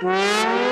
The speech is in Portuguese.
Música